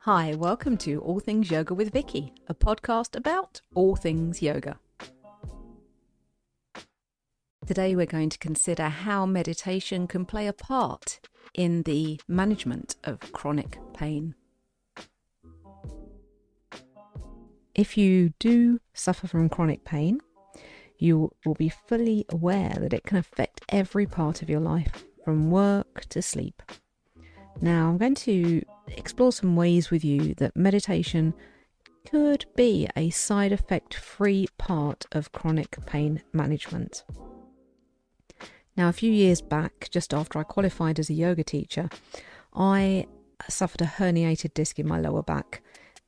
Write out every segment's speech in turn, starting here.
Hi, welcome to All Things Yoga with Vicky, a podcast about all things yoga. Today we're going to consider how meditation can play a part in the management of chronic pain. If you do suffer from chronic pain, you will be fully aware that it can affect every part of your life, from work to sleep. Now, I'm going to explore some ways with you that meditation could be a side effect free part of chronic pain management. Now, a few years back, just after I qualified as a yoga teacher, I suffered a herniated disc in my lower back.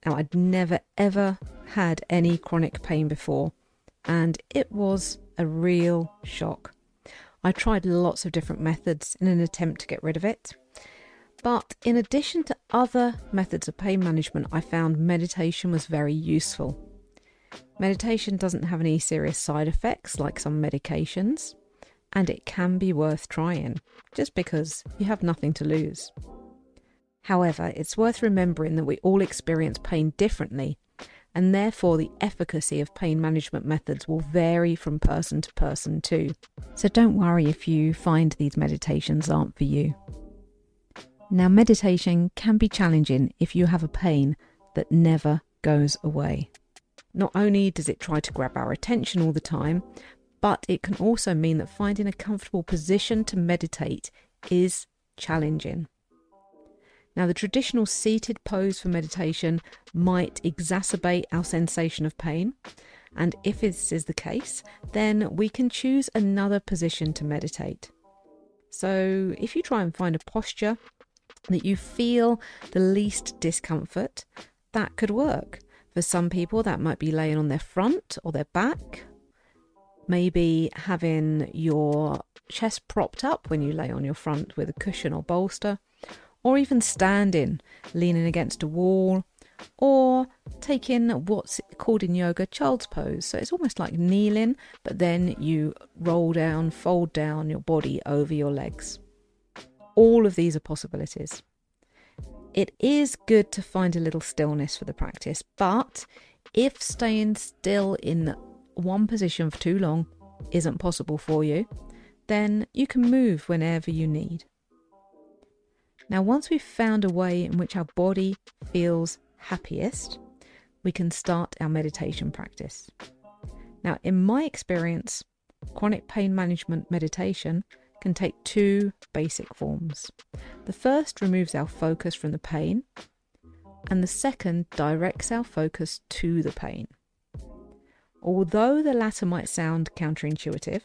Now, I'd never ever had any chronic pain before, and it was a real shock. I tried lots of different methods in an attempt to get rid of it. But in addition to other methods of pain management, I found meditation was very useful. Meditation doesn't have any serious side effects like some medications, and it can be worth trying just because you have nothing to lose. However, it's worth remembering that we all experience pain differently, and therefore the efficacy of pain management methods will vary from person to person too. So don't worry if you find these meditations aren't for you. Now, meditation can be challenging if you have a pain that never goes away. Not only does it try to grab our attention all the time, but it can also mean that finding a comfortable position to meditate is challenging. Now, the traditional seated pose for meditation might exacerbate our sensation of pain, and if this is the case, then we can choose another position to meditate. So, if you try and find a posture that you feel the least discomfort, that could work. For some people, that might be laying on their front or their back, maybe having your chest propped up when you lay on your front with a cushion or bolster, or even standing, leaning against a wall, or taking what's called in yoga child's pose. So it's almost like kneeling, but then you roll down, fold down your body over your legs. All of these are possibilities. It is good to find a little stillness for the practice, but if staying still in one position for too long isn't possible for you, then you can move whenever you need. Now, once we've found a way in which our body feels happiest, we can start our meditation practice. Now, in my experience, chronic pain management meditation can take two basic forms. The first removes our focus from the pain, and the second directs our focus to the pain. Although the latter might sound counterintuitive,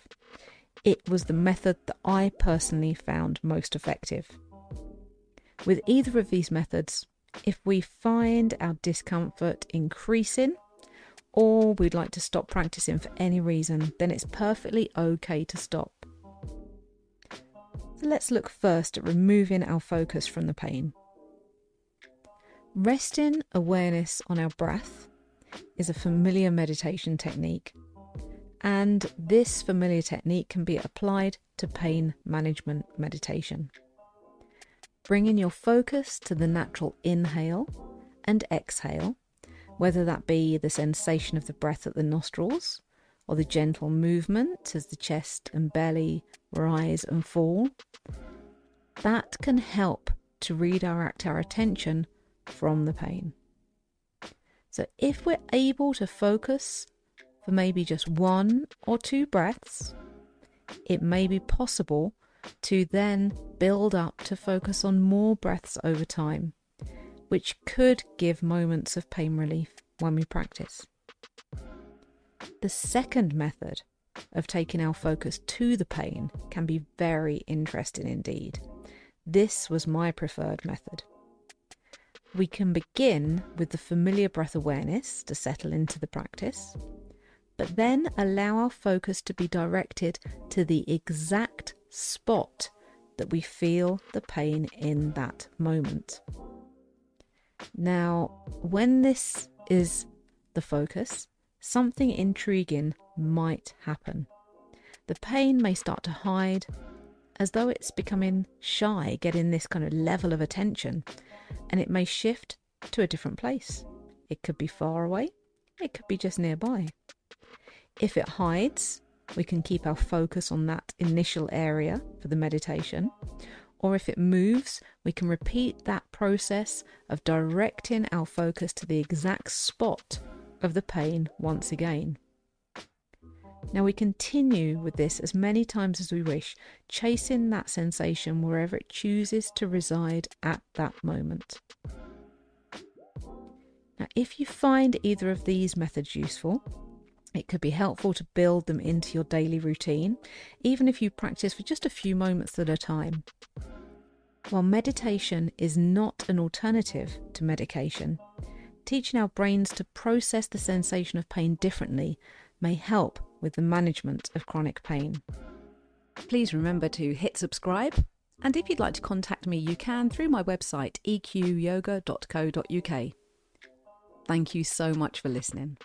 it was the method that I personally found most effective. With either of these methods, if we find our discomfort increasing, or we'd like to stop practicing for any reason, then it's perfectly okay to stop. Let's look first at removing our focus from the pain. Resting awareness on our breath is a familiar meditation technique, and this familiar technique can be applied to pain management meditation. Bringing your focus to the natural inhale and exhale, whether that be the sensation of the breath at the nostrils or the gentle movement as the chest and belly rise and fall, that can help to redirect our attention from the pain. So, if we're able to focus for maybe just one or two breaths, it may be possible to then build up to focus on more breaths over time, which could give moments of pain relief when we practice. The second method of taking our focus to the pain can be very interesting indeed. This was my preferred method. We can begin with the familiar breath awareness to settle into the practice, but then allow our focus to be directed to the exact spot that we feel the pain in that moment. Now, when this is the focus, something intriguing might happen. The pain may start to hide, as though it's becoming shy getting this kind of level of attention, and it may shift to a different place. It could be far away, it could be just nearby. If it hides, we can keep our focus on that initial area for the meditation. Or if it moves, we can repeat that process of directing our focus to the exact spot of the pain once again. Now we continue with this as many times as we wish, chasing that sensation wherever it chooses to reside at that moment. Now, if you find either of these methods useful, it could be helpful to build them into your daily routine, even if you practice for just a few moments at a time. While meditation is not an alternative to medication, teaching our brains to process the sensation of pain differently may help with the management of chronic pain. Please remember to hit subscribe, and if you'd like to contact me, you can through my website eqyoga.co.uk. Thank you so much for listening.